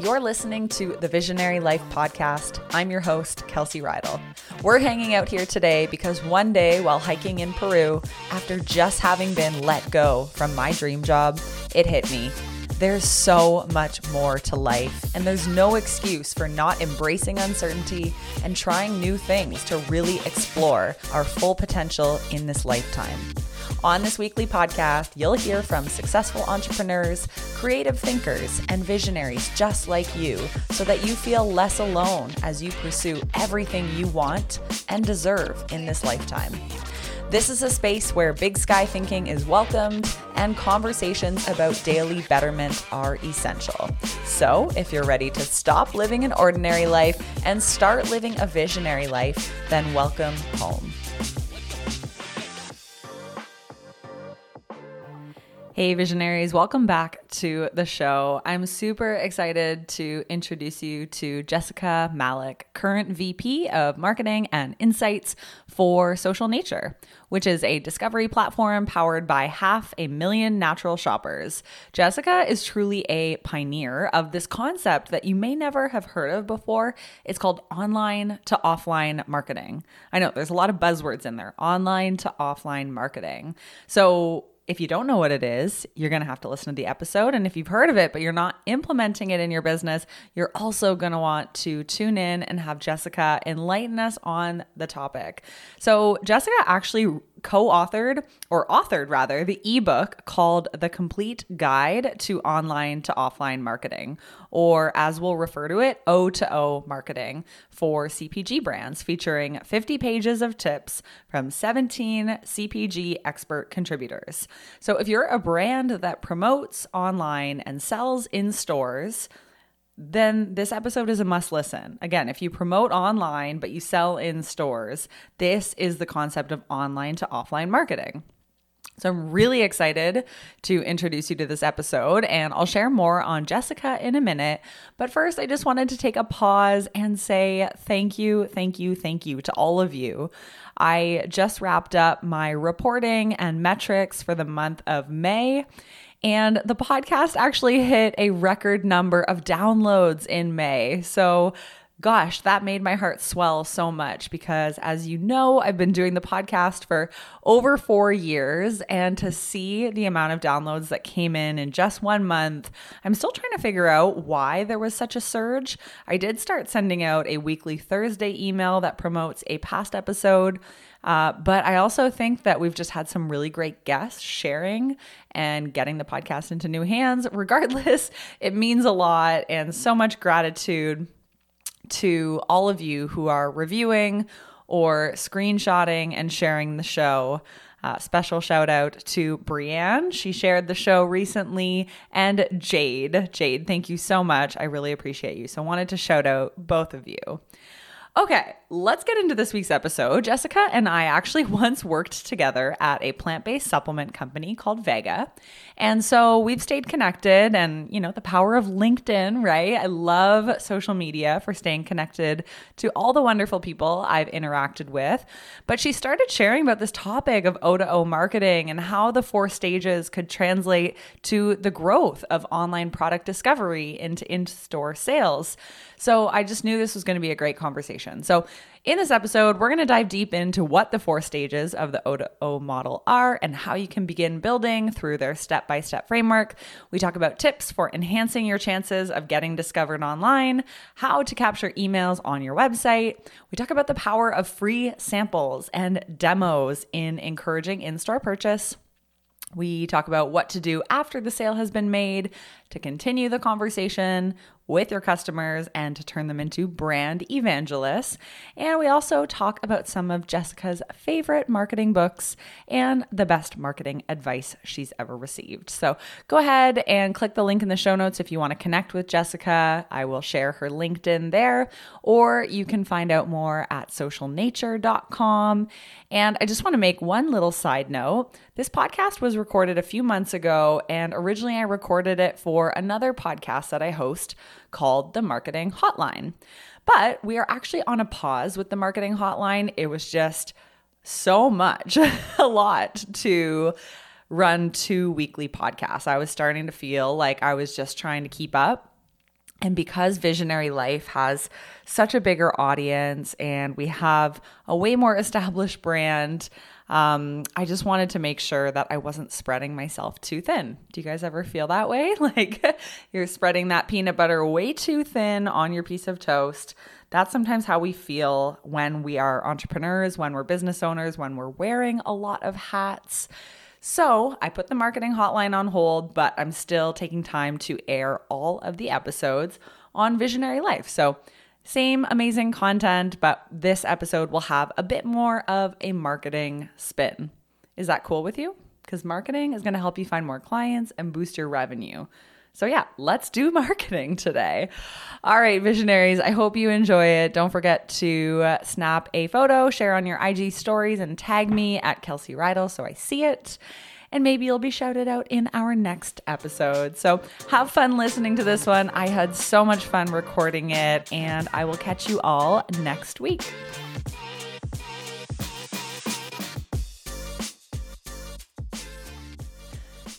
You're listening to the Visionary Life Podcast. I'm your host, Kelsey Rydell. We're hanging out here today because one day while hiking in Peru, after just having been let go from my dream job, it hit me. There's so much more to life, and there's no excuse for not embracing uncertainty and trying new things to really explore our full potential in this lifetime. On this weekly podcast, you'll hear from successful entrepreneurs, creative thinkers, and visionaries just like you so that you feel less alone as you pursue everything you want and deserve in this lifetime. This is a space where big sky thinking is welcomed and conversations about daily betterment are essential. So, if you're ready to stop living an ordinary life and start living a visionary life, then welcome home. Hey, visionaries, welcome back to the show. I'm super excited to introduce you to Jessica Malik, current VP of Marketing and Insights for Social Nature, which is a discovery platform powered by half a million natural shoppers. Jessica is truly a pioneer of this concept that you may never have heard of before. It's called online to offline marketing. I know there's a lot of buzzwords in there online to offline marketing. So, if you don't know what it is, you're going to have to listen to the episode. And if you've heard of it, but you're not implementing it in your business, you're also going to want to tune in and have Jessica enlighten us on the topic. So, Jessica actually co authored, or authored rather, the ebook called The Complete Guide to Online to Offline Marketing, or as we'll refer to it, O to O marketing for CPG brands, featuring 50 pages of tips from 17 CPG expert contributors. So if you're a brand that promotes online and sells in stores, then this episode is a must listen. Again, if you promote online but you sell in stores, this is the concept of online to offline marketing. So I'm really excited to introduce you to this episode, and I'll share more on Jessica in a minute. But first, I just wanted to take a pause and say thank you, thank you, thank you to all of you. I just wrapped up my reporting and metrics for the month of May. And the podcast actually hit a record number of downloads in May. So, gosh, that made my heart swell so much because, as you know, I've been doing the podcast for over four years. And to see the amount of downloads that came in in just one month, I'm still trying to figure out why there was such a surge. I did start sending out a weekly Thursday email that promotes a past episode. Uh, but I also think that we've just had some really great guests sharing and getting the podcast into new hands. Regardless, it means a lot and so much gratitude to all of you who are reviewing or screenshotting and sharing the show. Uh, special shout out to Brienne. She shared the show recently. And Jade. Jade, thank you so much. I really appreciate you. So, I wanted to shout out both of you. Okay, let's get into this week's episode. Jessica and I actually once worked together at a plant based supplement company called Vega. And so we've stayed connected, and you know, the power of LinkedIn, right? I love social media for staying connected to all the wonderful people I've interacted with. But she started sharing about this topic of O to O marketing and how the four stages could translate to the growth of online product discovery into in store sales. So I just knew this was going to be a great conversation. So in this episode, we're going to dive deep into what the four stages of the O to O model are and how you can begin building through their step by step framework. We talk about tips for enhancing your chances of getting discovered online, how to capture emails on your website. We talk about the power of free samples and demos in encouraging in store purchase. We talk about what to do after the sale has been made to continue the conversation with your customers and to turn them into brand evangelists. And we also talk about some of Jessica's favorite marketing books and the best marketing advice she's ever received. So go ahead and click the link in the show notes if you want to connect with Jessica. I will share her LinkedIn there, or you can find out more at socialnature.com. And I just want to make one little side note. This podcast was recorded a few months ago, and originally I recorded it for another podcast that I host called The Marketing Hotline. But we are actually on a pause with the Marketing Hotline. It was just so much, a lot to run two weekly podcasts. I was starting to feel like I was just trying to keep up And because Visionary Life has such a bigger audience and we have a way more established brand, um, I just wanted to make sure that I wasn't spreading myself too thin. Do you guys ever feel that way? Like you're spreading that peanut butter way too thin on your piece of toast. That's sometimes how we feel when we are entrepreneurs, when we're business owners, when we're wearing a lot of hats. So I put the marketing hotline on hold, but I'm still taking time to air all of the episodes on Visionary Life. So same amazing content, but this episode will have a bit more of a marketing spin. Is that cool with you? Because marketing is going to help you find more clients and boost your revenue. So, yeah, let's do marketing today. All right, visionaries, I hope you enjoy it. Don't forget to snap a photo, share on your IG stories, and tag me at Kelsey Rydell so I see it and maybe you'll be shouted out in our next episode. So have fun listening to this one. I had so much fun recording it, and I will catch you all next week.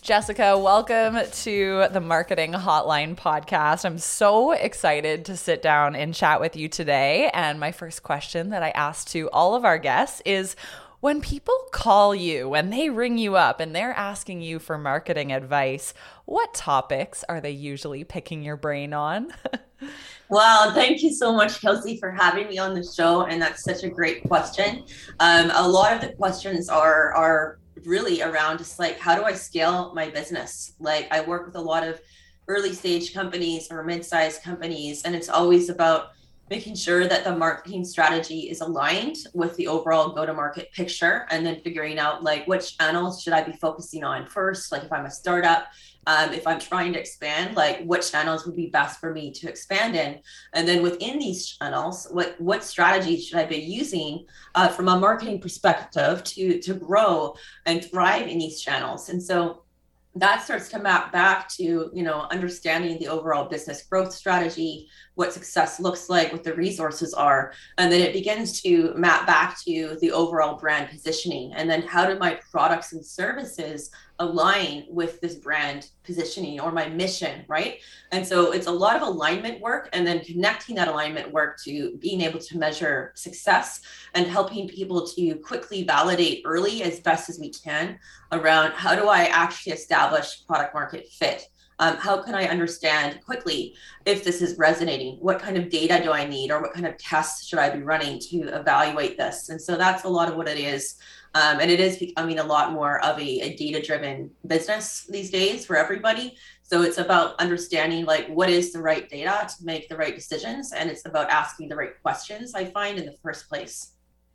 Jessica, welcome to the Marketing Hotline podcast. I'm so excited to sit down and chat with you today. And my first question that I ask to all of our guests is when people call you, when they ring you up and they're asking you for marketing advice, what topics are they usually picking your brain on? Well, thank you so much, Kelsey, for having me on the show. And that's such a great question. Um, a lot of the questions are are really around just like how do I scale my business? Like I work with a lot of early stage companies or mid-sized companies, and it's always about making sure that the marketing strategy is aligned with the overall go to market picture and then figuring out like which channels should i be focusing on first? Like if i'm a startup um, if i'm trying to expand like what channels would be best for me to expand in? And then within these channels what what strategies should i be using uh, from a marketing perspective to to grow and thrive in these channels? And so that starts to map back to you know understanding the overall business growth strategy what success looks like what the resources are and then it begins to map back to the overall brand positioning. And then how do my products and services align with this brand positioning or my mission, right? And so it's a lot of alignment work and then connecting that alignment work to being able to measure success and helping people to quickly validate early as best as we can around how do I actually establish product market fit? Um, how can I understand quickly if this is resonating? What kind of data do I need, or what kind of tests should I be running to evaluate this? And so that's a lot of what it is um, and it is becoming a lot more of a, a data driven business these days for everybody. So it's about understanding like what is the right data to make the right decisions. And it's about asking the right questions, I find, in the first place.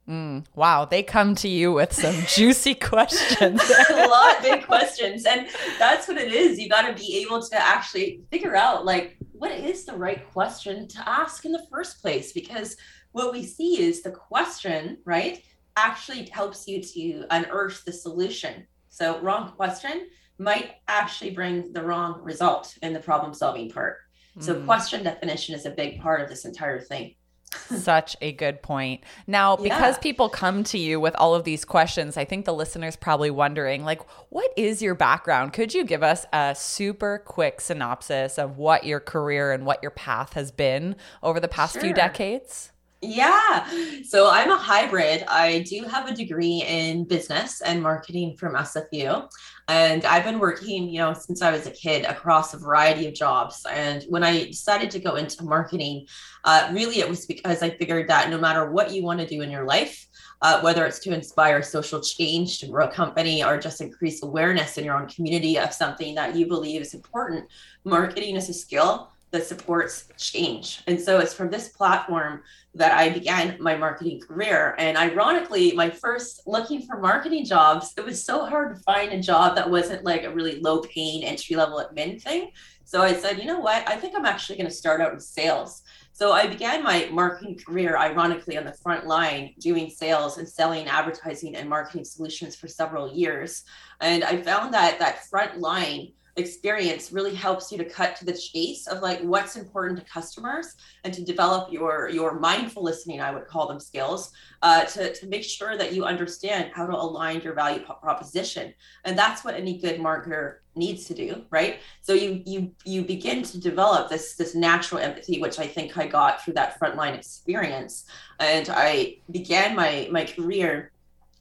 Mm, wow, they come to you with some juicy questions. a lot of big questions. And that's what it is. You got to be able to actually figure out like what is the right question to ask in the first place because what we see is the question, right? actually helps you to unearth the solution. So, wrong question might actually bring the wrong result in the problem solving part. So, mm. question definition is a big part of this entire thing. Such a good point. Now, because yeah. people come to you with all of these questions, I think the listeners probably wondering like what is your background? Could you give us a super quick synopsis of what your career and what your path has been over the past sure. few decades? Yeah. So I'm a hybrid. I do have a degree in business and marketing from SFU. And I've been working, you know, since I was a kid across a variety of jobs. And when I decided to go into marketing, uh, really it was because I figured that no matter what you want to do in your life, uh, whether it's to inspire social change, to grow a company, or just increase awareness in your own community of something that you believe is important, marketing is a skill that supports change. And so it's from this platform that I began my marketing career. And ironically, my first looking for marketing jobs, it was so hard to find a job that wasn't like a really low paying entry level admin thing. So I said, you know what? I think I'm actually going to start out in sales. So I began my marketing career, ironically, on the front line, doing sales and selling advertising and marketing solutions for several years. And I found that that front line experience really helps you to cut to the chase of like what's important to customers and to develop your your mindful listening i would call them skills uh, to, to make sure that you understand how to align your value proposition. And that's what any good marketer needs to do right? So you you you begin to develop this this natural empathy which i think i got through that frontline experience. And i began my my career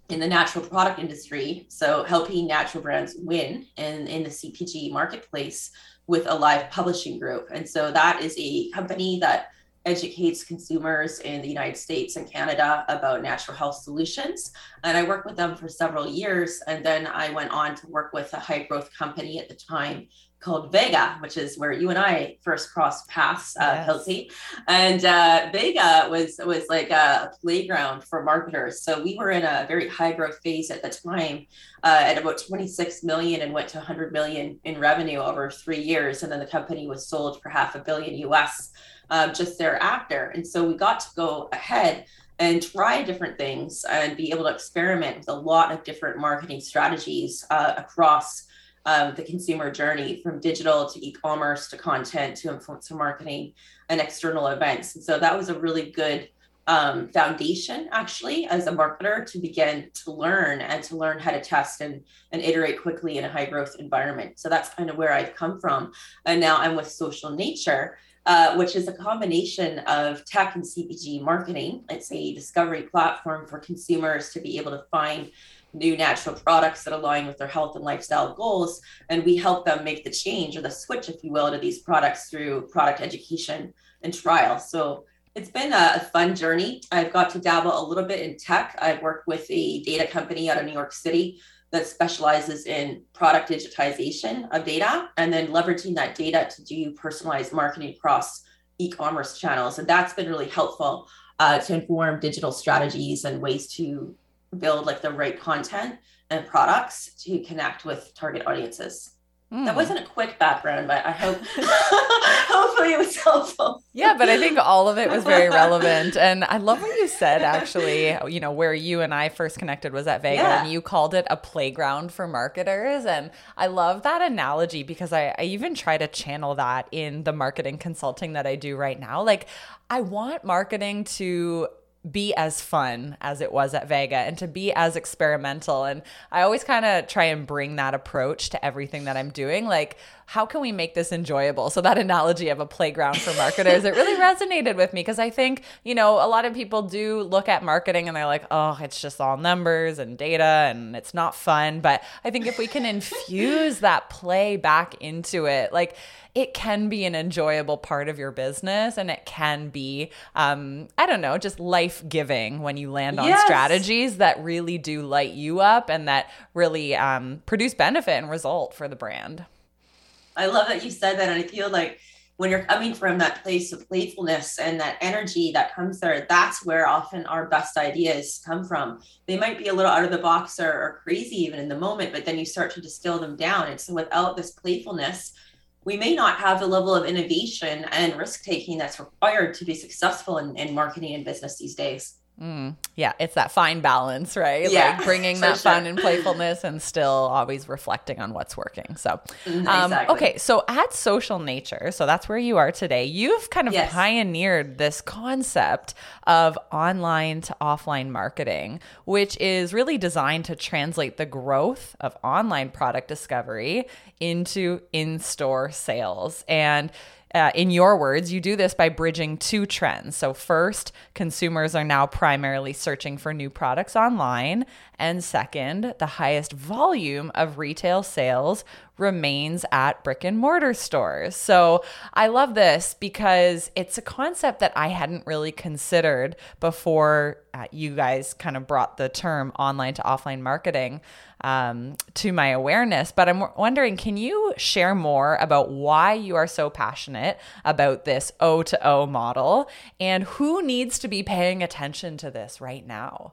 in the natural product industry. So helping natural brands win in, in the CPG marketplace with Alive Publishing Group. And so that is a company that educates consumers in the United States and Canada about natural health solutions. And I worked with them for several years. And then I went on to work with a high growth company at the time called Vega, which is where you and I first crossed paths, uh, yes. Kelsey. And uh, Vega was was like a playground for marketers. So we were in a very high growth phase at the time, uh, at about 26 million, and went to 100 million in revenue over three years. And then the company was sold for half a billion US um, just thereafter. And so we got to go ahead and try different things and be able to experiment with a lot of different marketing strategies uh, across um, the consumer journey from digital to e-commerce to content to influencer marketing and external events. And so that was a really good um, foundation actually as a marketer to begin to learn and to learn how to test and, and iterate quickly in a high growth environment. So that's kind of where I've come from. And now I'm with Social Nature, uh, which is a combination of tech and CPG marketing. It's a discovery platform for consumers to be able to find new natural products that align with their health and lifestyle goals. And we help them make the change or the switch, if you will, to these products through product education and trial. So it's been a, fun journey. I've got to dabble a little bit in tech. I've worked with a data company out of New York City that specializes in product digitization of data and then leveraging that data to do personalized marketing across e-commerce channels. And that's been really helpful uh, to inform digital strategies and ways to build like the right content and products to connect with target audiences. Mm. That hmm. wasn't a quick background, but I hope hopefully it was helpful. Yeah, but I think all of it was very relevant. And I love what you said actually, you know, where you and I first connected was at Vega yeah. and you called it a playground for marketers. And I love that analogy because I, I even try to channel that in the marketing consulting that I do right now. Like I want marketing to be as fun as it was at Vega and to be as experimental. And I always kind of try and bring that approach to everything that I'm doing. Like, how can we make this enjoyable? So that analogy of a playground for marketers, it really resonated with me because I think, you know, a lot of people do look at marketing and they're like, oh, it's just all numbers and data and it's not fun. But I think if we can infuse that play back into it, like it can be an enjoyable part of your business and it can be um, i don't know just life giving when you land on yes. strategies that really do light you up and that really um, produce benefit and result for the brand I love that you said that. And I feel like when you're coming from that place of playfulness and that energy that comes there, that's where often our best ideas come from. They might be a little out of the box or, or crazy even in the moment, but then you start to distill them down. And so without this playfulness, we may not have the level of innovation and risk taking that's required to be successful in, in marketing and business these days. Mm, yeah, it's that fine balance, right? Yeah, like bringing that sure. fun and playfulness and still always reflecting on what's working. So, mm, um, exactly. okay, so at Social Nature, so that's where you are today. You've kind of yes. pioneered this concept of online to offline marketing, which is really designed to translate the growth of online product discovery into in store sales. And uh, in your words, you do this by bridging two trends. So, first, consumers are now primarily searching for new products online. And second, the highest volume of retail sales remains at brick and mortar stores. So, I love this because it's a concept that I hadn't really considered before uh, you guys kind of brought the term online to offline marketing um, to my awareness. But I'm wondering, can you share more about why you are so passionate about this O to O model and who needs to be paying attention to this right now?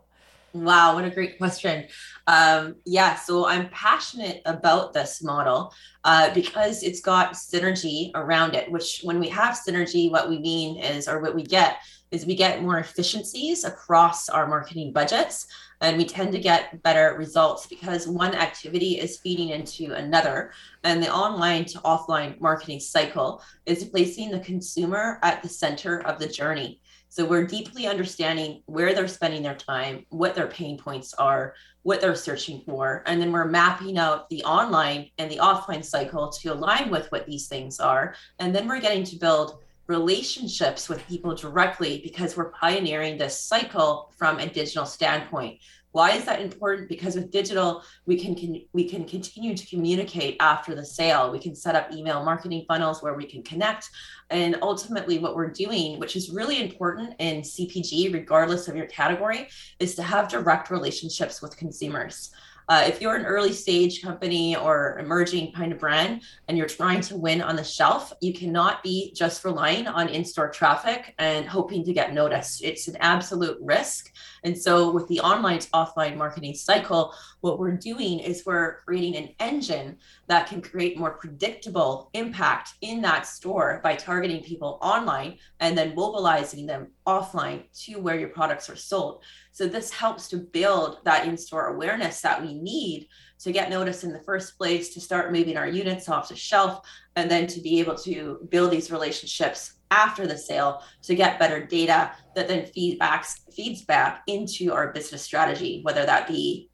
Wow, what a great question. Um, yeah, so I'm passionate about this model uh, because it's got synergy around it, which when we have synergy, what we mean is, or what we get is we get more efficiencies across our marketing budgets and we tend to get better results because one activity is feeding into another. And the online to offline marketing cycle is placing the consumer at the center of the journey. So we're deeply understanding where they're spending their time what their pain points are what they're searching for and then we're mapping out the online and the offline cycle to align with what these things are. And then we're getting to build relationships with people directly because we're pioneering this cycle from a digital standpoint. Why is that important? Because with digital we can, can we can continue to communicate after the sale. We can set up email marketing funnels where we can connect. And ultimately what we're doing which is really important in cpg regardless of your category is to have direct relationships with consumers uh, if you're an early stage company or emerging kind of brand and you're trying to win on the shelf, you cannot be just relying on in store traffic and hoping to get noticed. It's an absolute risk. And so, with the online to offline marketing cycle, what we're doing is we're creating an engine that can create more predictable impact in that store by targeting people online and then mobilizing them offline to where your products are sold. So this helps to build that in-store awareness that we need to get noticed in the first place, to start moving our units off the shelf, and then to be able to build these relationships after the sale to get better data that then feedbacks feeds back into our business strategy, whether that be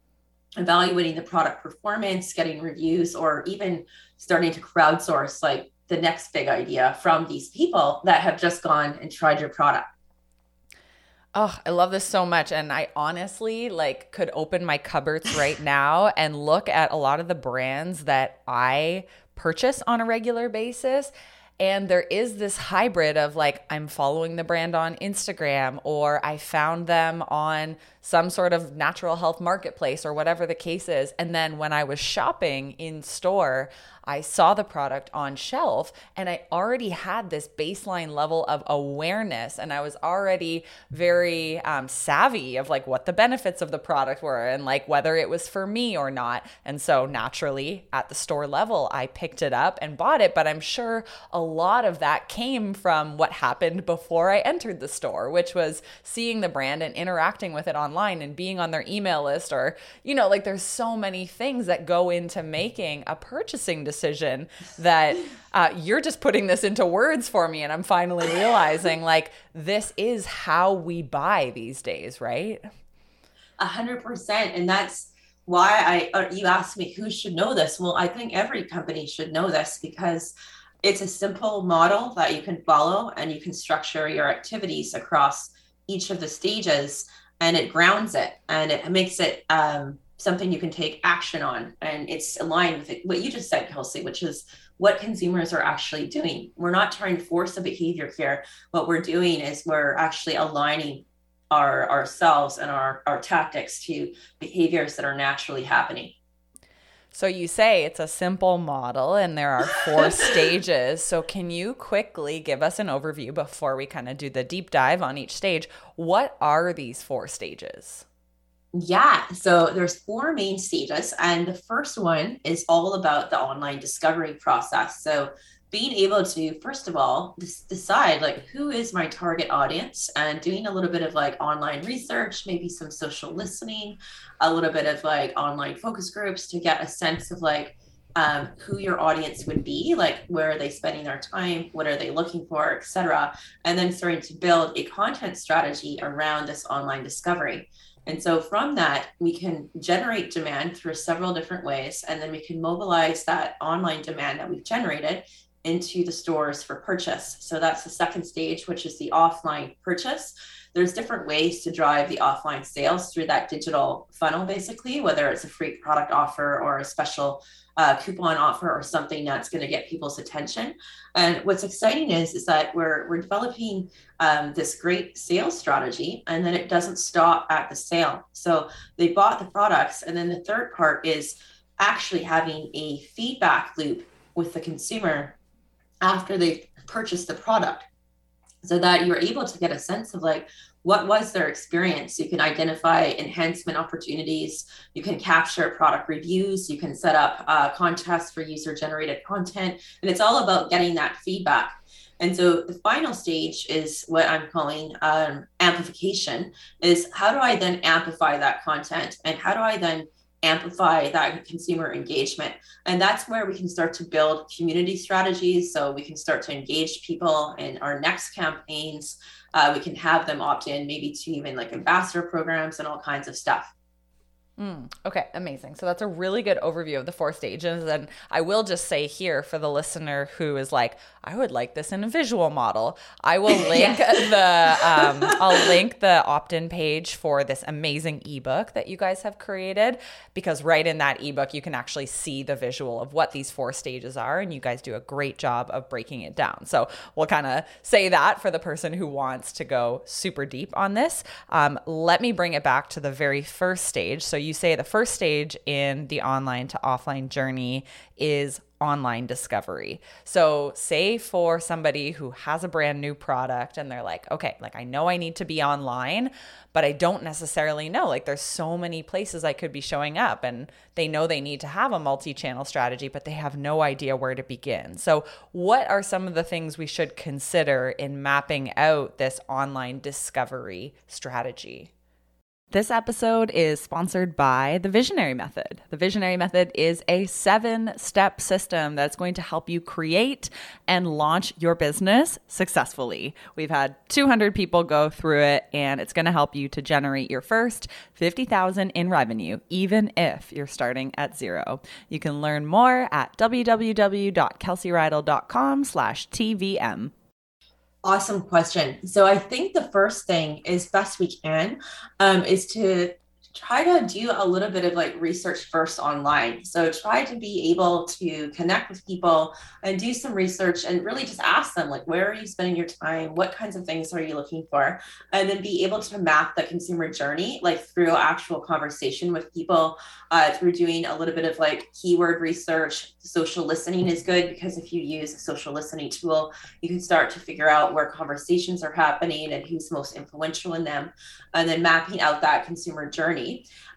evaluating the product performance, getting reviews, or even starting to crowdsource like the next big idea from these people that have just gone and tried your product. Oh, I love this so much. And I honestly like could open my cupboards right now and look at a lot of the brands that I purchase on a regular basis. And there is this hybrid of like, I'm following the brand on Instagram, or I found them on some sort of natural health marketplace, or whatever the case is. And then when I was shopping in store, I saw the product on shelf and I already had this baseline level of awareness and I was already very um, savvy of like what the benefits of the product were and like whether it was for me or not. And so naturally at the store level, I picked it up and bought it. But I'm sure a lot of that came from what happened before I entered the store, which was seeing the brand and interacting with it online and being on their email list or, you know, like there's so many things that go into making a purchasing decision that uh, you're just putting this into words for me. And I'm finally realizing like this is how we buy these days, right? A hundred percent. And that's why I, uh, you asked me who should know this. Well, I think every company should know this because it's a simple model that you can follow and you can structure your activities across each of the stages and it grounds it and it makes it um, something you can take action on. And it's aligned with it, what you just said, Kelsey, which is what consumers are actually doing. We're not trying to force a behavior here. What we're doing is we're actually aligning our ourselves and our, our tactics to behaviors that are naturally happening. So you say it's a simple model and there are four stages. So can you quickly give us an overview before we kind of do the deep dive on each stage? What are these four stages? Yeah, so there's four main stages, and the first one is all about the online discovery process. So being able to first of all decide like who is my target audience and doing a little bit of like online research maybe some social listening a little bit of like online focus groups to get a sense of like um, who your audience would be like where are they spending their time what are they looking for etc and then starting to build a content strategy around this online discovery and so from that, we can generate demand through several different ways. And then we can mobilize that online demand that we've generated into the stores for purchase. So that's the second stage, which is the offline purchase. There's different ways to drive the offline sales through that digital funnel, basically, whether it's a free product offer or a special uh, coupon offer or something that's going to get people's attention. And what's exciting is is that we're we're developing um, this great sales strategy, and then it doesn't stop at the sale. So they bought the products, and then the third part is actually having a feedback loop with the consumer after they've purchased the product. so that you're able to get a sense of like what was their experience. You can identify enhancement opportunities. You can capture product reviews. You can set up uh, contests for user generated content. And it's all about getting that feedback. And so the final stage is what i'm calling um, amplification is how do i then amplify that content? And how do i then amplify that consumer engagement. And that's where we can start to build community strategies. So we can start to engage people in our next campaigns. Uh, we can have them opt in, maybe to even like ambassador programs and all kinds of stuff. Mm, okay, amazing. So that's a really good overview of the four stages. And I will just say here for the listener who is like, I would like this in a visual model. I will link the um, I'll link the opt-in page for this amazing ebook that you guys have created because right in that ebook you can actually see the visual of what these four stages are, and you guys do a great job of breaking it down. So we'll kind of say that for the person who wants to go super deep on this. Um, let me bring it back to the very first stage. So you say the first stage in the online to offline journey is online discovery. So, say for somebody who has a brand new product and they're like, okay, like I know I need to be online, but I don't necessarily know. Like, there's so many places I could be showing up, and they know they need to have a multi channel strategy, but they have no idea where to begin. So, what are some of the things we should consider in mapping out this online discovery strategy? This episode is sponsored by the Visionary Method. The Visionary Method is a seven step system that's going to help you create and launch your business successfully. We've had 200 people go through it, and it's going to help you to generate your first 50,000 in revenue, even if you're starting at zero. You can learn more at www.kelseyrydell.com slash TVM. Awesome question. So I think the first thing is best we can um, is to try to do a little bit of like research first online. So try to be able to connect with people and do some research and really just ask them like where are you spending your time? What kinds of things are you looking for? And then be able to map the consumer journey like through actual conversation with people uh, through doing a little bit of like keyword research. Social listening is good because if you use a social listening tool, you can start to figure out where conversations are happening and who's most influential in them. And then mapping out that consumer journey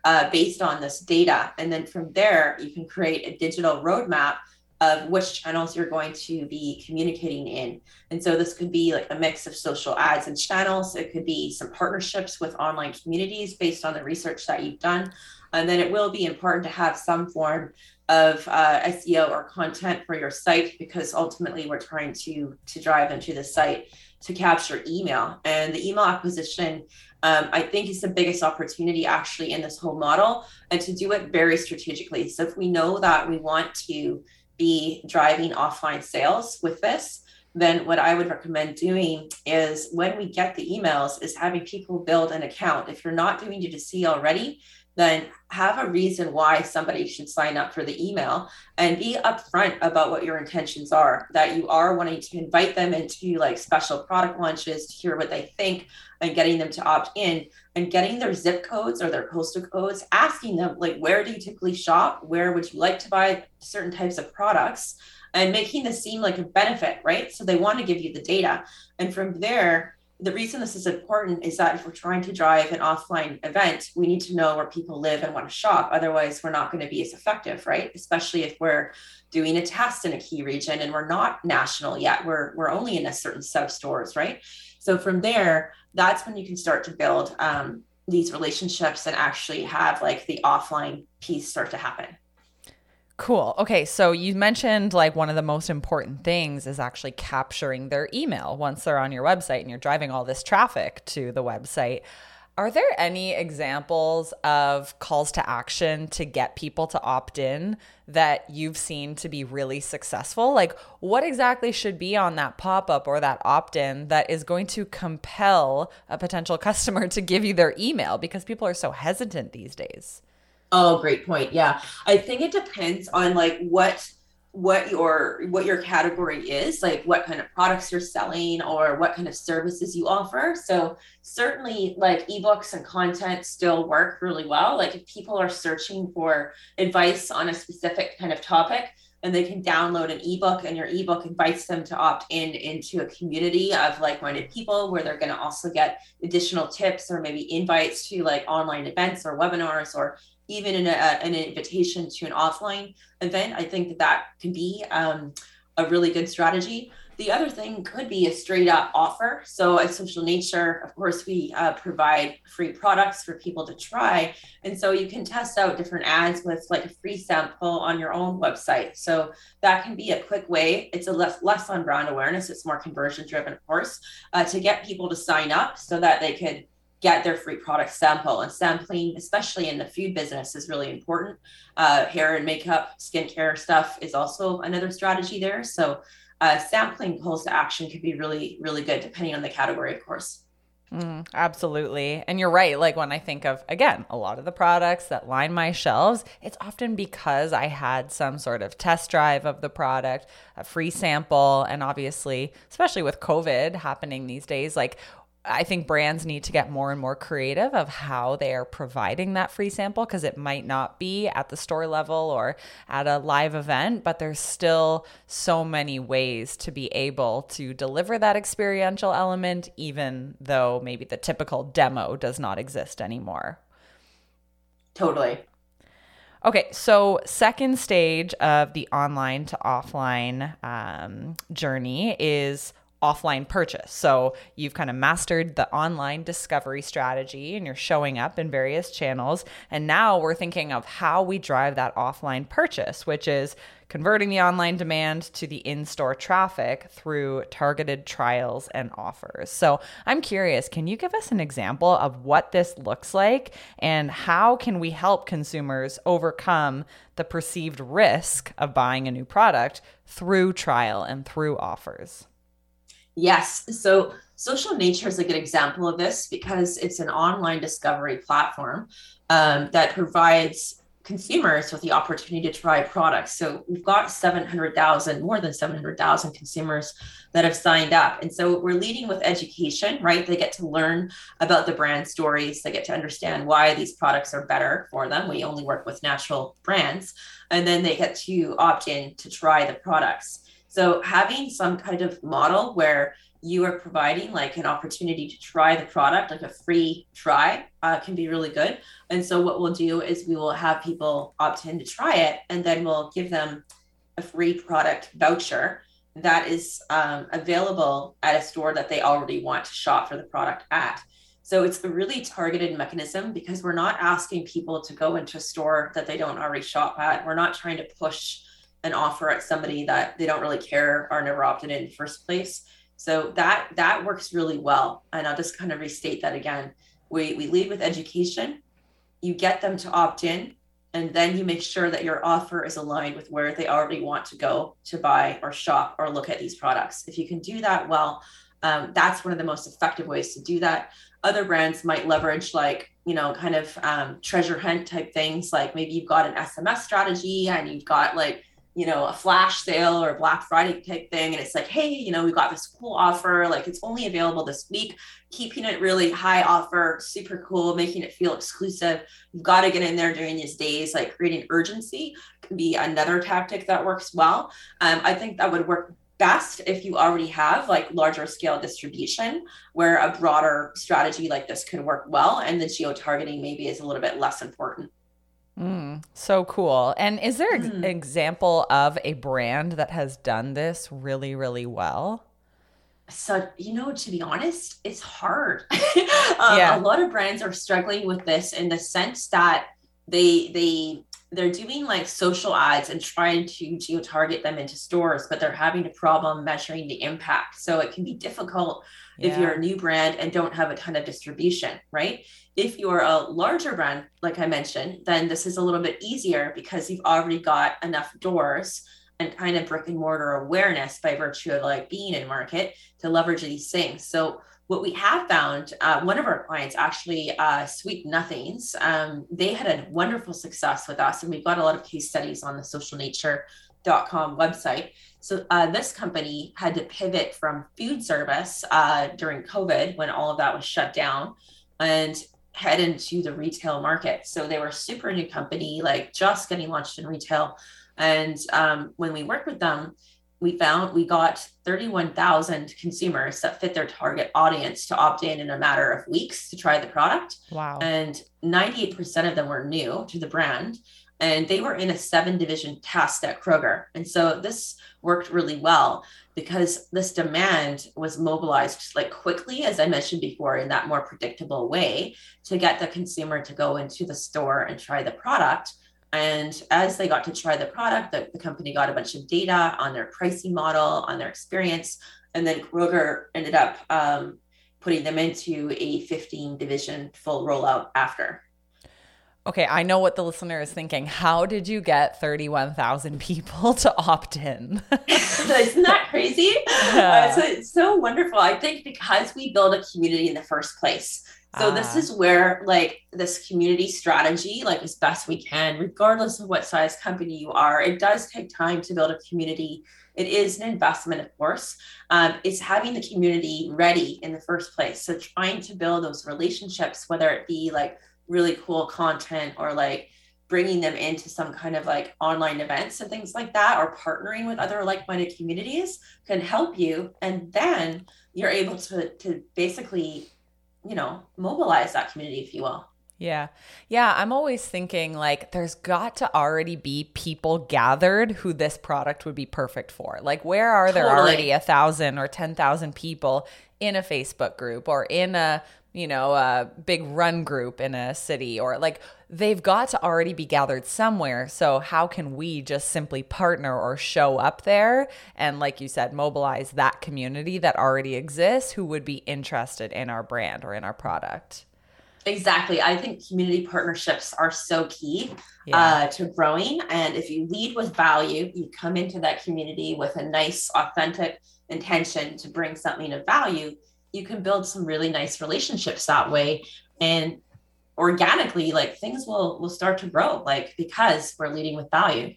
uh, based on this data. And then from there, you can create a digital roadmap of which channels you're going to be communicating in. And so this could be like a mix of social ads and channels. It could be some partnerships with online communities based on the research that you've done. And then it will be important to have some form of uh, SEO or content for your site because ultimately we're trying to to drive into the site to capture email and the email acquisition um, I think is the biggest opportunity actually in this whole model and to do it very strategically. So if we know that we want to be driving offline sales with this, then what I would recommend doing is when we get the emails is having people build an account. If you're not doing D2C already, then have a reason why somebody should sign up for the email and be upfront about what your intentions are that you are wanting to invite them into like special product launches to hear what they think and getting them to opt in and getting their zip codes or their postal codes asking them like where do you typically shop? Where would you like to buy certain types of products? And making this seem like a benefit right? So they want to give you the data. And from there the reason this is important is that if we're trying to drive an offline event, we need to know where people live and want to shop. Otherwise, we're not going to be as effective, right? Especially if we're doing a test in a key region and we're not national yet. We're we're only in a certain set of stores, right? So from there, that's when you can start to build um, these relationships and actually have like the offline piece start to happen. Cool. Okay. So you mentioned like one of the most important things is actually capturing their email once they're on your website and you're driving all this traffic to the website. Are there any examples of calls to action to get people to opt in that you've seen to be really successful? Like, what exactly should be on that pop up or that opt in that is going to compel a potential customer to give you their email because people are so hesitant these days? Oh, great point. Yeah. I think it depends on like what what your what your category is, like what kind of products you're selling or what kind of services you offer. So certainly like ebooks and content still work really well. Like if people are searching for advice on a specific kind of topic, and they can download an ebook and your ebook invites them to opt in into a community of like-minded people where they're going to also get additional tips or maybe invites to like online events or webinars or even in a, an invitation to an offline event i think that that can be um, a really good strategy the other thing could be a straight up offer. So at Social Nature, of course, we uh, provide free products for people to try. And so you can test out different ads with like a free sample on your own website. So that can be a quick way. It's a less, less on brand awareness. It's more conversion driven, of course, uh, to get people to sign up so that they could get their free product sample. And sampling, especially in the food business, is really important. Uh, hair and makeup, skincare stuff is also another strategy there. So uh, sampling calls to action could be really, really good depending on the category, of course. Mm, absolutely. And you're right. Like when I think of, again, a lot of the products that line my shelves, it's often because I had some sort of test drive of the product, a free sample. And obviously, especially with COVID happening these days, like I think brands need to get more and more creative of how they are providing that free sample because it might not be at the store level or at a live event, but there's still so many ways to be able to deliver that experiential element, even though maybe the typical demo does not exist anymore. Totally. Okay, so second stage of the online to offline um, journey is offline purchase. So you've kind of mastered the online discovery strategy and you're showing up in various channels. And now we're thinking of how we drive that offline purchase, which is converting the online demand to the in store traffic through targeted trials and offers. So I'm curious, can you give us an example of what this looks like and how can we help consumers overcome the perceived risk of buying a new product through trial and through offers? Yes. So Social Nature is a good example of this because it's an online discovery platform um, that provides consumers with the opportunity to try products. So we've got 700,000, more than 700,000 consumers that have signed up. And so we're leading with education, right? They get to learn about the brand stories, they get to understand why these products are better for them. We only work with natural brands. And then they get to opt in to try the products. So having some kind of model where you are providing like an opportunity to try the product, like a free try, uh, can be really good. And so what we'll do is we will have people opt in to try it, and then we'll give them a free product voucher that is um, available at a store that they already want to shop for the product at. So it's a really targeted mechanism because we're not asking people to go into a store that they don't already shop at. We're not trying to push an offer at somebody that they don't really care or never opted in, in the first place. So that that works really well. And I'll just kind of restate that again. We we lead with education. You get them to opt in, and then you make sure that your offer is aligned with where they already want to go to buy or shop or look at these products. If you can do that well, um, that's one of the most effective ways to do that. Other brands might leverage like you know kind of um, treasure hunt type things, like maybe you've got an SMS strategy and you've got like you know, a flash sale or Black Friday type thing. And it's like, hey, you know, we got this cool offer. Like it's only available this week, keeping it really high offer, super cool, making it feel exclusive. You've got to get in there during these days, like creating urgency can be another tactic that works well. Um, I think that would work best if you already have like larger scale distribution where a broader strategy like this could work well and the geo targeting maybe is a little bit less important. Mm, so cool. And is there an mm. example of a brand that has done this really, really well? So, you know, to be honest, it's hard. um, yeah. A lot of brands are struggling with this in the sense that they, they, they're doing like social ads and trying to geo target them into stores, but they're having a problem measuring the impact. So it can be difficult yeah. if you're a new brand and don't have a ton of distribution, right? If you're a larger brand, like I mentioned, then this is a little bit easier because you've already got enough doors and kind of brick and mortar awareness by virtue of like being in market to leverage these things. So what we have found, uh, one of our clients actually, uh, Sweet Nothings, um, they had a wonderful success with us, and we've got a lot of case studies on the socialnature.com website. So uh, this company had to pivot from food service uh, during COVID when all of that was shut down, and head into the retail market. So they were a super new company, like just getting launched in retail. And um, when we worked with them, we found we got 31,000 consumers that fit their target audience to opt in in a matter of weeks to try the product. Wow. And 98% of them were new to the brand and they were in a seven division test at Kroger. And so this worked really well because this demand was mobilized like quickly, as I mentioned before, in that more predictable way to get the consumer to go into the store and try the product. And as they got to try the product, the, the company got a bunch of data on their pricing model, on their experience. And then Kroger ended up um, putting them into a 15 division full rollout after. Okay, I know what the listener is thinking. How did you get 31,000 people to opt in? Isn't that crazy? Yeah. Uh, so it's so wonderful. I think because we build a community in the first place. So ah. this is where like this community strategy, like as best we can, regardless of what size company you are, it does take time to build a community. It is an investment, of course. Um, it's having the community ready in the first place. So trying to build those relationships, whether it be like really cool content or like bringing them into some kind of like online events and things like that or partnering with other like-minded communities can help you and then you're able to to basically you know mobilize that community if you will yeah. Yeah. I'm always thinking like there's got to already be people gathered who this product would be perfect for. Like, where are there totally. already a thousand or 10,000 people in a Facebook group or in a you know, a big run group in a city or like they've got to already be gathered somewhere. So, how can we just simply partner or show up there and, like you said, mobilize that community that already exists who would be interested in our brand or in our product? Exactly. I think community partnerships are so key yeah. uh, to growing. And if you lead with value, you come into that community with a nice, authentic intention to bring something of value you can build some really nice relationships that way. And organically like things will will start to grow like because we're leading with value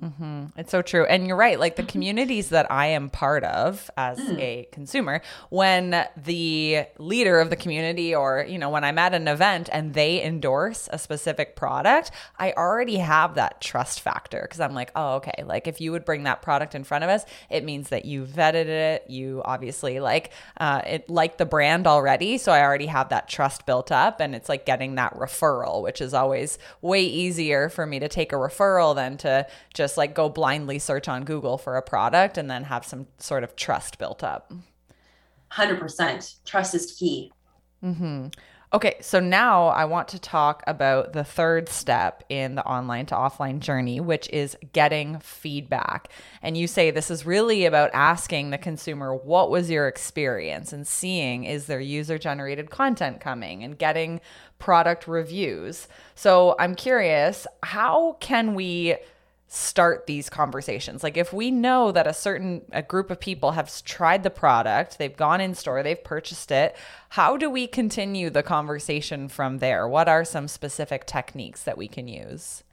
Mm-hmm. It's so true. And you're right. Like the mm-hmm. communities that I am part of as mm. a consumer, when the leader of the community or, you know, when I'm at an event and they endorse a specific product, I already have that trust factor because I'm like, oh, okay. Like if you would bring that product in front of us, it means that you vetted it. You obviously like uh, it, like the brand already. So I already have that trust built up. And it's like getting that referral, which is always way easier for me to take a referral than to just just like go blindly search on Google for a product and then have some sort of trust built up. 100%. Trust is key. Mm-hmm. Okay, so now I want to talk about the third step in the online to offline journey, which is getting feedback. And you say this is really about asking the consumer, what was your experience, and seeing is there user generated content coming and getting product reviews. So I'm curious, how can we start these conversations. Like if we know that a certain a group of people have tried the product, they've gone in store, they've purchased it, how do we continue the conversation from there? What are some specific techniques that we can use?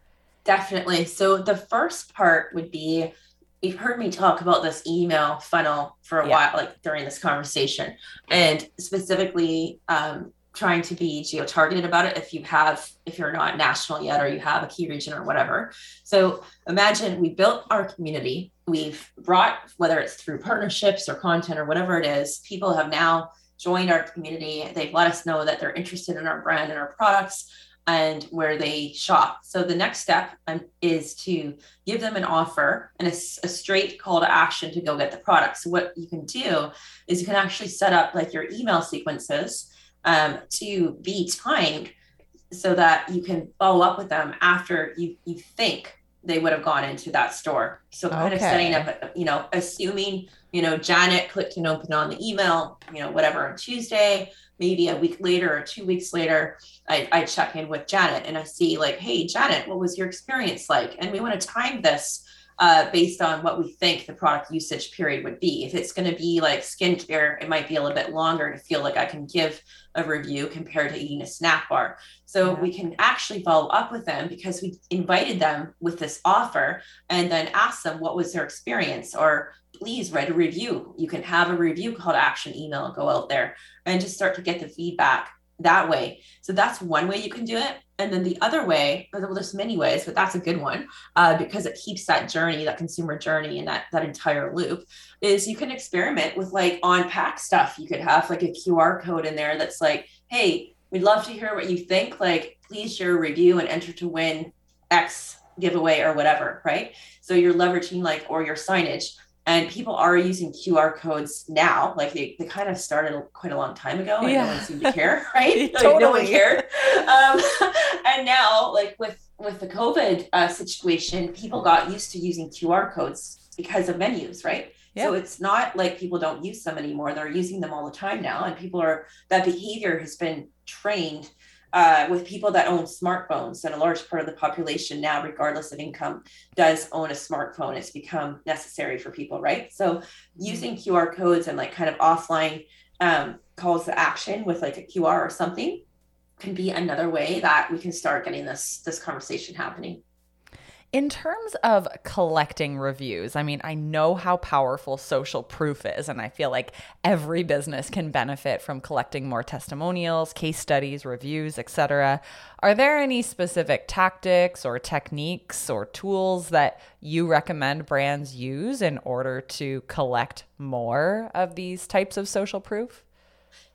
Definitely. So the first part would be you've heard me talk about this email funnel for a yeah. while like during this conversation and specifically um, trying to be geo targeted about it if you have if you're not national yet or you have a key region or whatever so imagine we built our community we've brought whether it's through partnerships or content or whatever it is people have now joined our community they've let us know that they're interested in our brand and our products and where they shop. So the next step um, is to give them an offer and a, a, straight call to action to go get the product. So what you can do is you can actually set up like your email sequences um, to be timed so that you can follow up with them after you, you think they would have gone into that store. So kind okay. of setting up, you know, assuming, you know, Janet clicked and opened on the email, you know, whatever on Tuesday, maybe a week later or two weeks later, I, I check in with Janet and I see like, hey, Janet, what was your experience like? And we want to time this uh, based on what we think the product usage period would be. If it's going to be like skincare, it might be a little bit longer to feel like I can give a review compared to eating a snack bar. So yeah. we can actually follow up with them because we invited them with this offer and then ask them what was their experience or please write a review. You can have a review call to action email go out there and just start to get the feedback that way. So that's one way you can do it. And then the other way, well, there's many ways, but that's a good one uh, because it keeps that journey, that consumer journey, and that that entire loop. Is you can experiment with like on pack stuff. You could have like a QR code in there that's like, hey, we'd love to hear what you think. Like, please share a review and enter to win X giveaway or whatever, right? So you're leveraging like or your signage and people are using QR codes now. Like they, they kind of started quite a long time ago, and yeah. no one seemed to care, right? totally. Like no one cared. Um, and now, like with the COVID uh, situation, people got used to using QR codes because of menus, right? Yeah. So it's not like people don't use them anymore; they're using them all the time now, and people are that behavior has been trained uh, with people that own smartphones, and a large part of the population now, regardless of income, does own a smartphone. It's become necessary for people, right? So using QR codes and like kind of offline um, calls to action with like a QR or something can be another way that we can start getting this this conversation happening. In terms of collecting reviews, I mean, I know how powerful social proof is, and I feel like every business can benefit from collecting more testimonials, case studies, reviews, etc. Are there any specific tactics or techniques or tools that you recommend brands use in order to collect more of these types of social proof?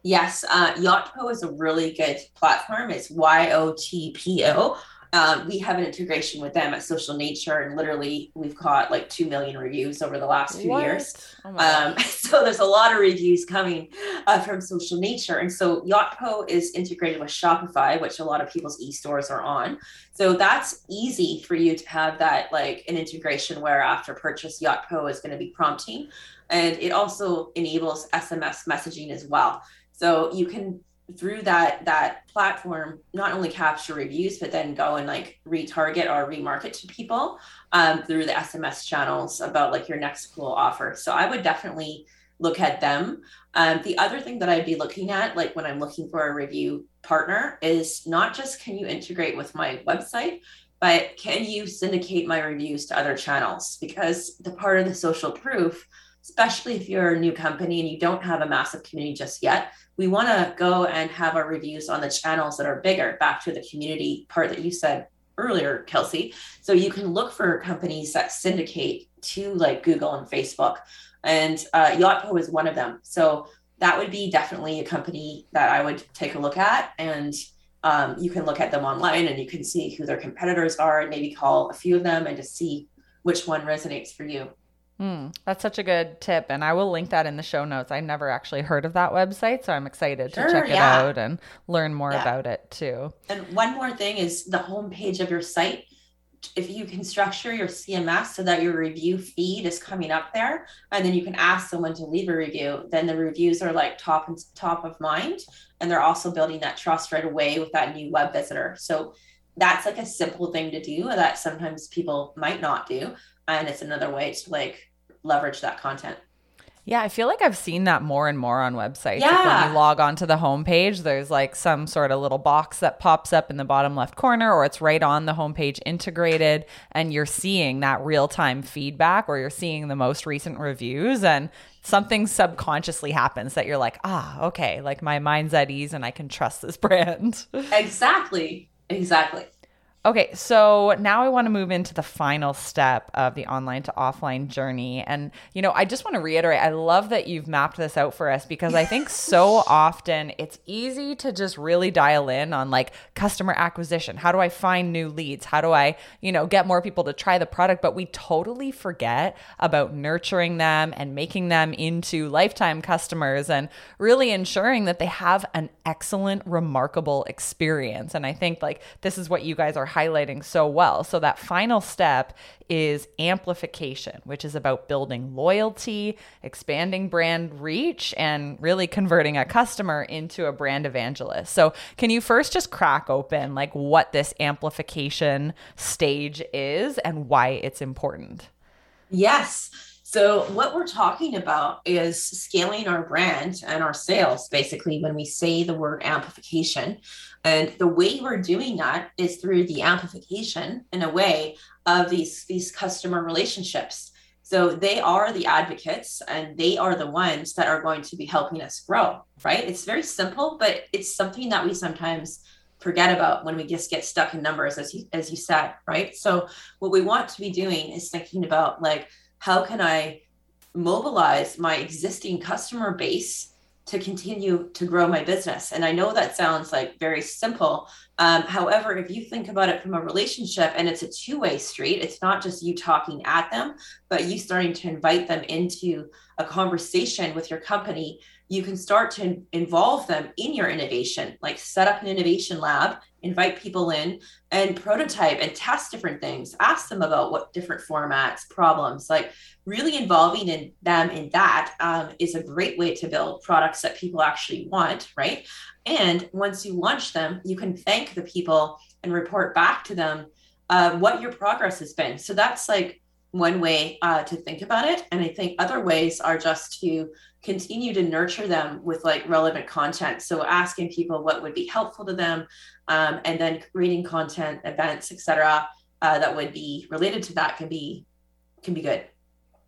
Yes, uh, Yotpo is a really good platform. It's Y O T P O um, we have an integration with them at Social Nature, and literally we've caught like two million reviews over the last few what? years. Oh um, so there's a lot of reviews coming uh, from Social Nature, and so Yotpo is integrated with Shopify, which a lot of people's e-stores are on. So that's easy for you to have that like an integration where after purchase, Yotpo is going to be prompting, and it also enables SMS messaging as well. So you can through that that platform not only capture reviews but then go and like retarget or remarket to people um, through the sms channels about like your next cool offer. So i would definitely look at them. Um, the other thing that i'd be looking at like when i'm looking for a review partner is not just can you integrate with my website but can you syndicate my reviews to other channels? Because the part of the social proof especially if you're a new company and you don't have a massive community just yet we want to go and have our reviews on the channels that are bigger back to the community part that you said earlier kelsey. So you can look for companies that syndicate to like google and facebook and uh, yotpo is one of them. So that would be definitely a company that i would take a look at and um, you can look at them online and you can see who their competitors are and maybe call a few of them and just see which one resonates for you Mm, that's such a good tip. And I will link that in the show notes. I never actually heard of that website. So I'm excited sure, to check yeah. it out and learn more yeah. about it too. And one more thing is the homepage of your site. If you can structure your CMS so that your review feed is coming up there, and then you can ask someone to leave a review, then the reviews are like top and top of mind, and they're also building that trust right away with that new web visitor. So that's like a simple thing to do that sometimes people might not do and it's another way to like leverage that content. Yeah, I feel like I've seen that more and more on websites. Yeah. Like when you log onto the homepage, there's like some sort of little box that pops up in the bottom left corner, or it's right on the homepage integrated, and you're seeing that real time feedback, or you're seeing the most recent reviews, and something subconsciously happens that you're like, ah, okay, like my mind's at ease and I can trust this brand. exactly. Exactly. Okay, so now I want to move into the final step of the online to offline journey. And, you know, I just want to reiterate I love that you've mapped this out for us because I think so often it's easy to just really dial in on like customer acquisition. How do I find new leads? How do I, you know, get more people to try the product? But we totally forget about nurturing them and making them into lifetime customers and really ensuring that they have an excellent, remarkable experience. And I think like this is what you guys are highlighting so well. So, that final step is amplification, which is about building loyalty, expanding brand reach, and really converting a customer into a brand evangelist. So, can you first just crack open like what this amplification stage is and why it's important? Yes. So, what we're talking about is scaling our brand and our sales basically when we say the word amplification. And the way we're doing that is through the amplification in a way of these, these customer relationships. So they are the advocates and they are the ones that are going to be helping us grow, right? It's very simple, but it's something that we sometimes forget about when we just get stuck in numbers as you as you said, right? So what we want to be doing is thinking about like how can I mobilize my existing customer base to continue to grow my business. And I know that sounds like very simple. Um, however, if you think about it from a relationship and it's a two way street, it's not just you talking at them, but you starting to invite them into a conversation with your company you can start to involve them in your innovation, like set up an innovation lab, invite people in and prototype and test different things, ask them about what different formats, problems, like really involving in them in that um, is a great way to build products that people actually want, right? And once you launch them, you can thank the people and report back to them uh, what your progress has been. So that's like one way uh, to think about it. And I think other ways are just to continue to nurture them with like relevant content. So asking people what would be helpful to them, um, and then creating content, events, etc., uh, that would be related to that can be can be good.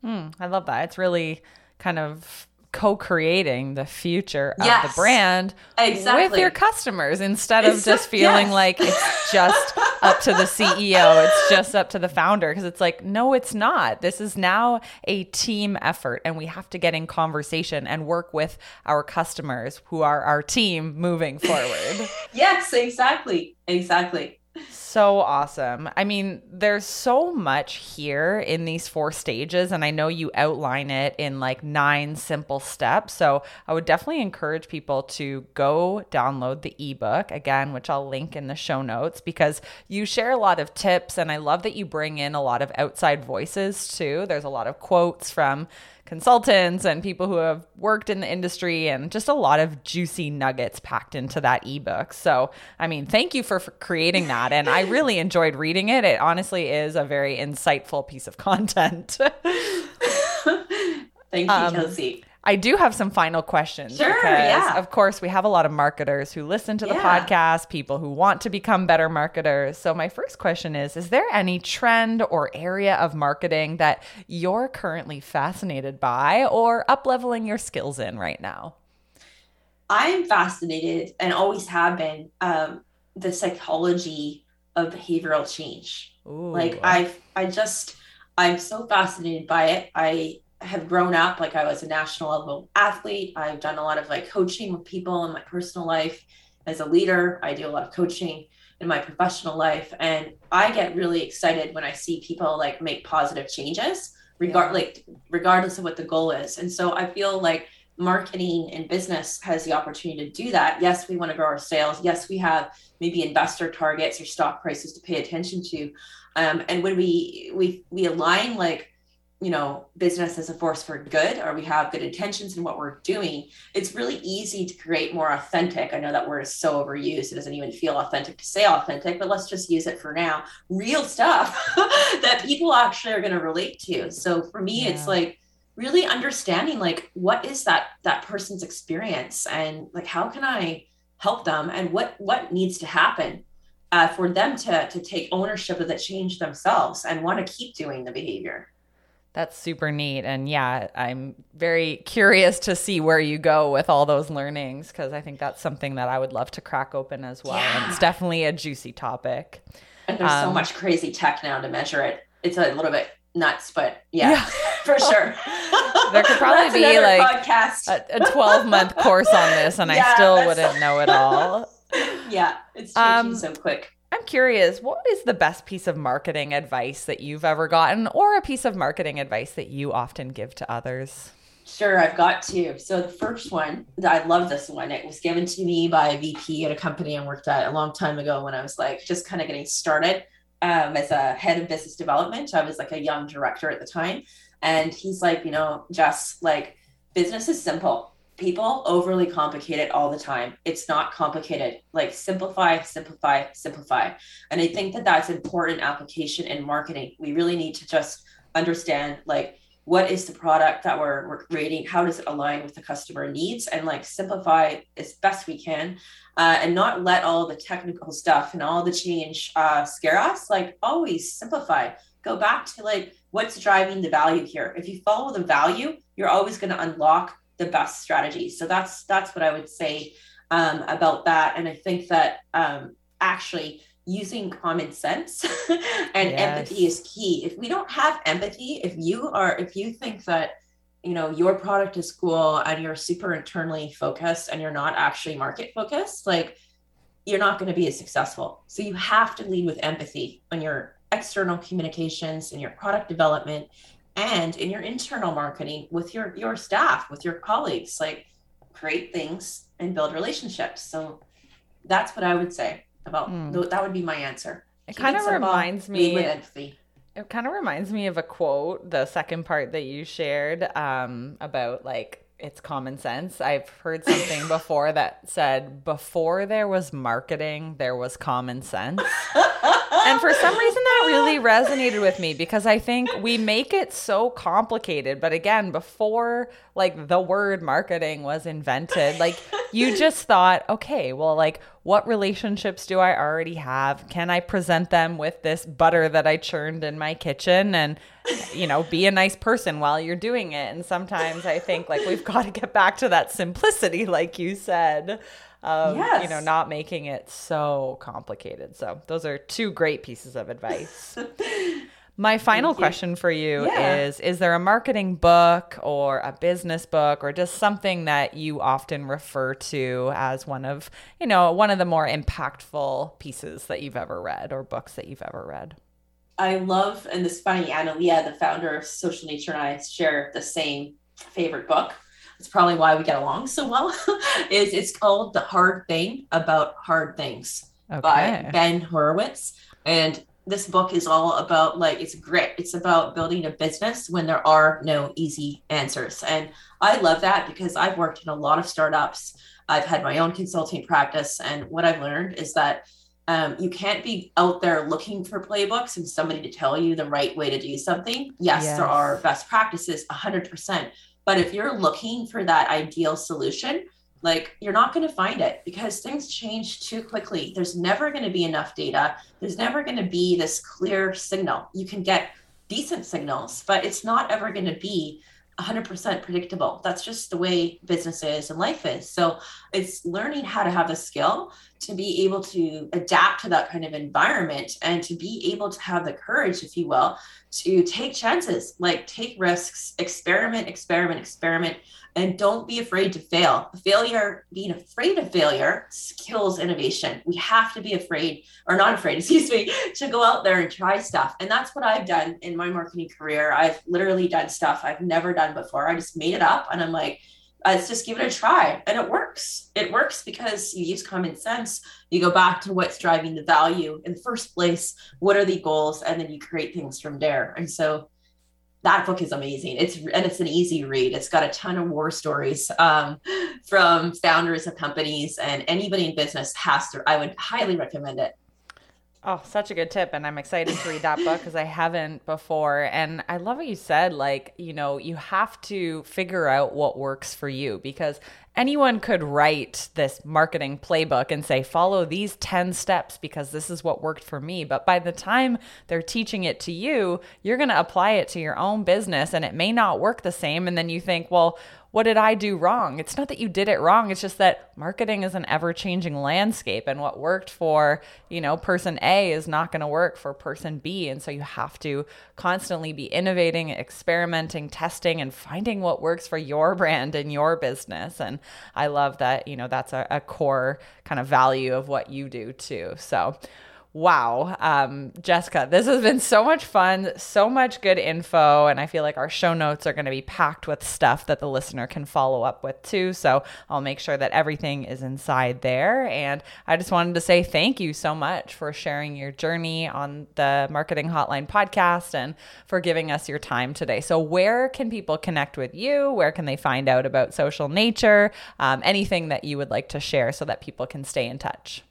Mm, I love that. It's really kind of co-creating the future of yes, the brand exactly. with your customers instead of just feeling yes. like it's just up to the CEO, it's just up to the founder because it's like no it's not. This is now a team effort and we have to get in conversation and work with our customers who are our team moving forward. yes, exactly. Exactly. So awesome. I mean, there's so much here in these four stages, and I know you outline it in like nine simple steps. So I would definitely encourage people to go download the ebook again, which I'll link in the show notes because you share a lot of tips, and I love that you bring in a lot of outside voices too. There's a lot of quotes from consultants and people who have worked in the industry and just a lot of juicy nuggets packed into that ebook. So, I mean, thank you for, for creating that. And I really enjoyed reading it. It honestly is a very insightful piece of content. thank you, um, Kelsey. I do have some final questions. Sure, because, yeah. Of course, we have a lot of marketers who listen to the yeah. podcast, people who want to become better marketers. So, my first question is Is there any trend or area of marketing that you're currently fascinated by or upleveling your skills in right now? I'm fascinated and always have been um, the psychology of behavioral change. Ooh. Like I, I just, I'm so fascinated by it. I have grown up like I was a national level athlete. I've done a lot of like coaching with people in my personal life as a leader. I do a lot of coaching in my professional life and I get really excited when I see people like make positive changes regard yeah. like regardless of what the goal is. And so I feel like marketing and business has the opportunity to do that. Yes, we want to grow our sales. Yes, we have maybe investor targets or stock prices to pay attention to. Um, and when we we we align like you know business as a force for good or we have good intentions in what we're doing it's really easy to create more authentic. I know that word is so overused it doesn't even feel authentic to say authentic but let's just use it for now. Real stuff that people actually are going to relate to. So for me yeah. it's like really understanding like what is that that person's experience? And like how can i help them? And what what needs to happen uh, for them to to take ownership of the change themselves and want to keep doing the behavior that's super neat. And yeah, I'm very curious to see where you go with all those learnings because I think that's something that I would love to crack open as well. Yeah. And it's definitely a juicy topic. And there's um, so much crazy tech now to measure it. It's a little bit nuts, but yeah, yeah. for sure. there could probably be like podcast. a 12 month course on this, and yeah, I still wouldn't know it all. Yeah, it's changing um, so quick. I'm curious, what is the best piece of marketing advice that you've ever gotten, or a piece of marketing advice that you often give to others? Sure, I've got two. So the first one, I love this one. It was given to me by a VP at a company I worked at a long time ago when I was like just kind of getting started um, as a head of business development. I was like a young director at the time, and he's like, you know, just like business is simple people overly complicate it all the time. It's not complicated. Like simplify, simplify, simplify. And I think that that's important application in marketing. We really need to just understand like what is the product that we're, we're creating how does it align with the customer needs and like simplify as best we can uh, and not let all the technical stuff and all the change uh, scare us like always simplify go back to like what's driving the value here. If you follow the value, you're always going to unlock the best strategy. So that's that's what I would say um, about that. And I think that um, actually using common sense and yes. empathy is key. If we don't have empathy, if you are, if you think that you know your product is cool and you're super internally focused and you're not actually market focused, like you're not going to be as successful. So you have to lead with empathy on your external communications and your product development and in your internal marketing with your your staff, with your colleagues. Like create things and build relationships. So that's what I would say about mm. that would be my answer. It kind of reminds me It kind of reminds me of a quote, the second part that you shared um, about like it's common sense. I've heard something before that said before there was marketing, there was common sense. and for some reason that really resonated with me because I think we make it so complicated. But again, before like the word marketing was invented, like you just thought, okay, well, like what relationships do I already have? Can I present them with this butter that I churned in my kitchen and you know, be a nice person while you're doing it. And sometimes I think like we've got to get back to that simplicity, like you said, of, yes. you know, not making it so complicated. So those are two great pieces of advice. My final question for you yeah. is Is there a marketing book or a business book or just something that you often refer to as one of, you know, one of the more impactful pieces that you've ever read or books that you've ever read? I love, and this funny, Analia, the founder of Social Nature, and I share the same favorite book. It's probably why we get along so well. is it's called The Hard Thing About Hard Things okay. by Ben Horowitz. And this book is all about like it's grit. It's about building a business when there are no easy answers. And I love that because I've worked in a lot of startups. I've had my own consulting practice. And what I've learned is that um, you can't be out there looking for playbooks and somebody to tell you the right way to do something. Yes, yes. there are best practices 100%. But if you're looking for that ideal solution, like you're not going to find it because things change too quickly. There's never going to be enough data. There's never going to be this clear signal. You can get decent signals, but it's not ever going to be 100% predictable. That's just the way business is and life is. So it's learning how to have the skill to be able to adapt to that kind of environment and to be able to have the courage, if you will, to take chances, like take risks, experiment, experiment, experiment, and don't be afraid to fail. Failure, being afraid of failure kills innovation. We have to be afraid, or not afraid, excuse me, to go out there and try stuff. And that's what I've done in my marketing career. I've literally done stuff I've never done before. I just made it up and I'm like, let's just give it a try. And it works. It works because you use common sense. You go back to what's driving the value in the first place. What are the goals? And then you create things from there. And so that book is amazing. It's and it's an easy read. It's got a ton of war stories um, from founders of companies and anybody in business has to. I would highly recommend it. Oh, such a good tip. And I'm excited to read that book because I haven't before. And I love what you said. Like, you know, you have to figure out what works for you because anyone could write this marketing playbook and say, follow these 10 steps because this is what worked for me. But by the time they're teaching it to you, you're going to apply it to your own business and it may not work the same. And then you think, well, what did I do wrong? It's not that you did it wrong. It's just that marketing is an ever changing landscape. And what worked for, you know, person A is not going to work for person B. And so you have to constantly be innovating, experimenting, testing, and finding what works for your brand and your business. And I love that, you know, that's a, a core kind of value of what you do too. So, Wow. Um, Jessica, this has been so much fun, so much good info. And I feel like our show notes are going to be packed with stuff that the listener can follow up with too. So I'll make sure that everything is inside there. And I just wanted to say thank you so much for sharing your journey on the Marketing Hotline podcast and for giving us your time today. So, where can people connect with you? Where can they find out about social nature? Um, anything that you would like to share so that people can stay in touch?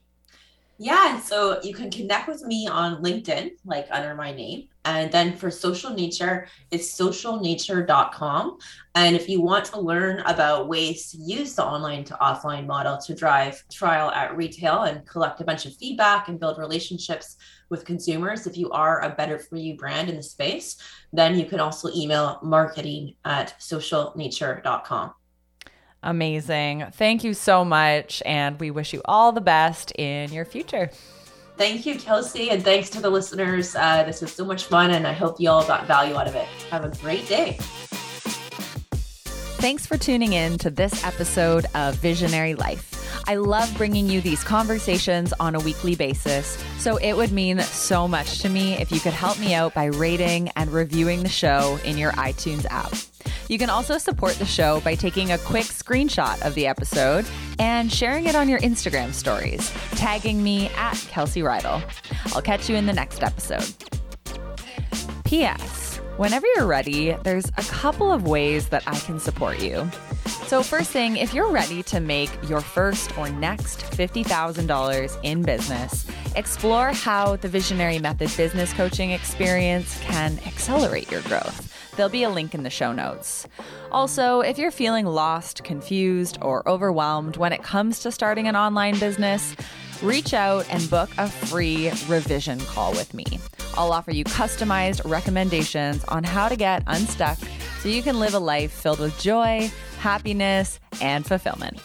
Yeah, so you can connect with me on LinkedIn, like under my name, And then for social nature, it's socialnature.com. And if you want to learn about ways to use the online to offline model to drive trial at retail and collect a bunch of feedback and build relationships with consumers, if you are a better for you brand in the space, then you can also email marketing at socialnature.com. Amazing. Thank you so much. And we wish you all the best in your future. Thank you, Kelsey, and thanks to the listeners. Uh, this was so much fun, and I hope you all got value out of it. Have a great day. Thanks for tuning in to this episode of Visionary Life. I love bringing you these conversations on a weekly basis, so it would mean so much to me if you could help me out by rating and reviewing the show in your iTunes app. You can also support the show by taking a quick screenshot of the episode and sharing it on your Instagram stories, tagging me at Kelsey Rydell. I'll catch you in the next episode. P.S. Whenever you're ready, there's a couple of ways that I can support you. So, first thing, if you're ready to make your first or next $50,000 in business, explore how the Visionary Method business coaching experience can accelerate your growth. There'll be a link in the show notes. Also, if you're feeling lost, confused, or overwhelmed when it comes to starting an online business, reach out and book a free revision call with me. I'll offer you customized recommendations on how to get unstuck so you can live a life filled with joy, happiness, and fulfillment.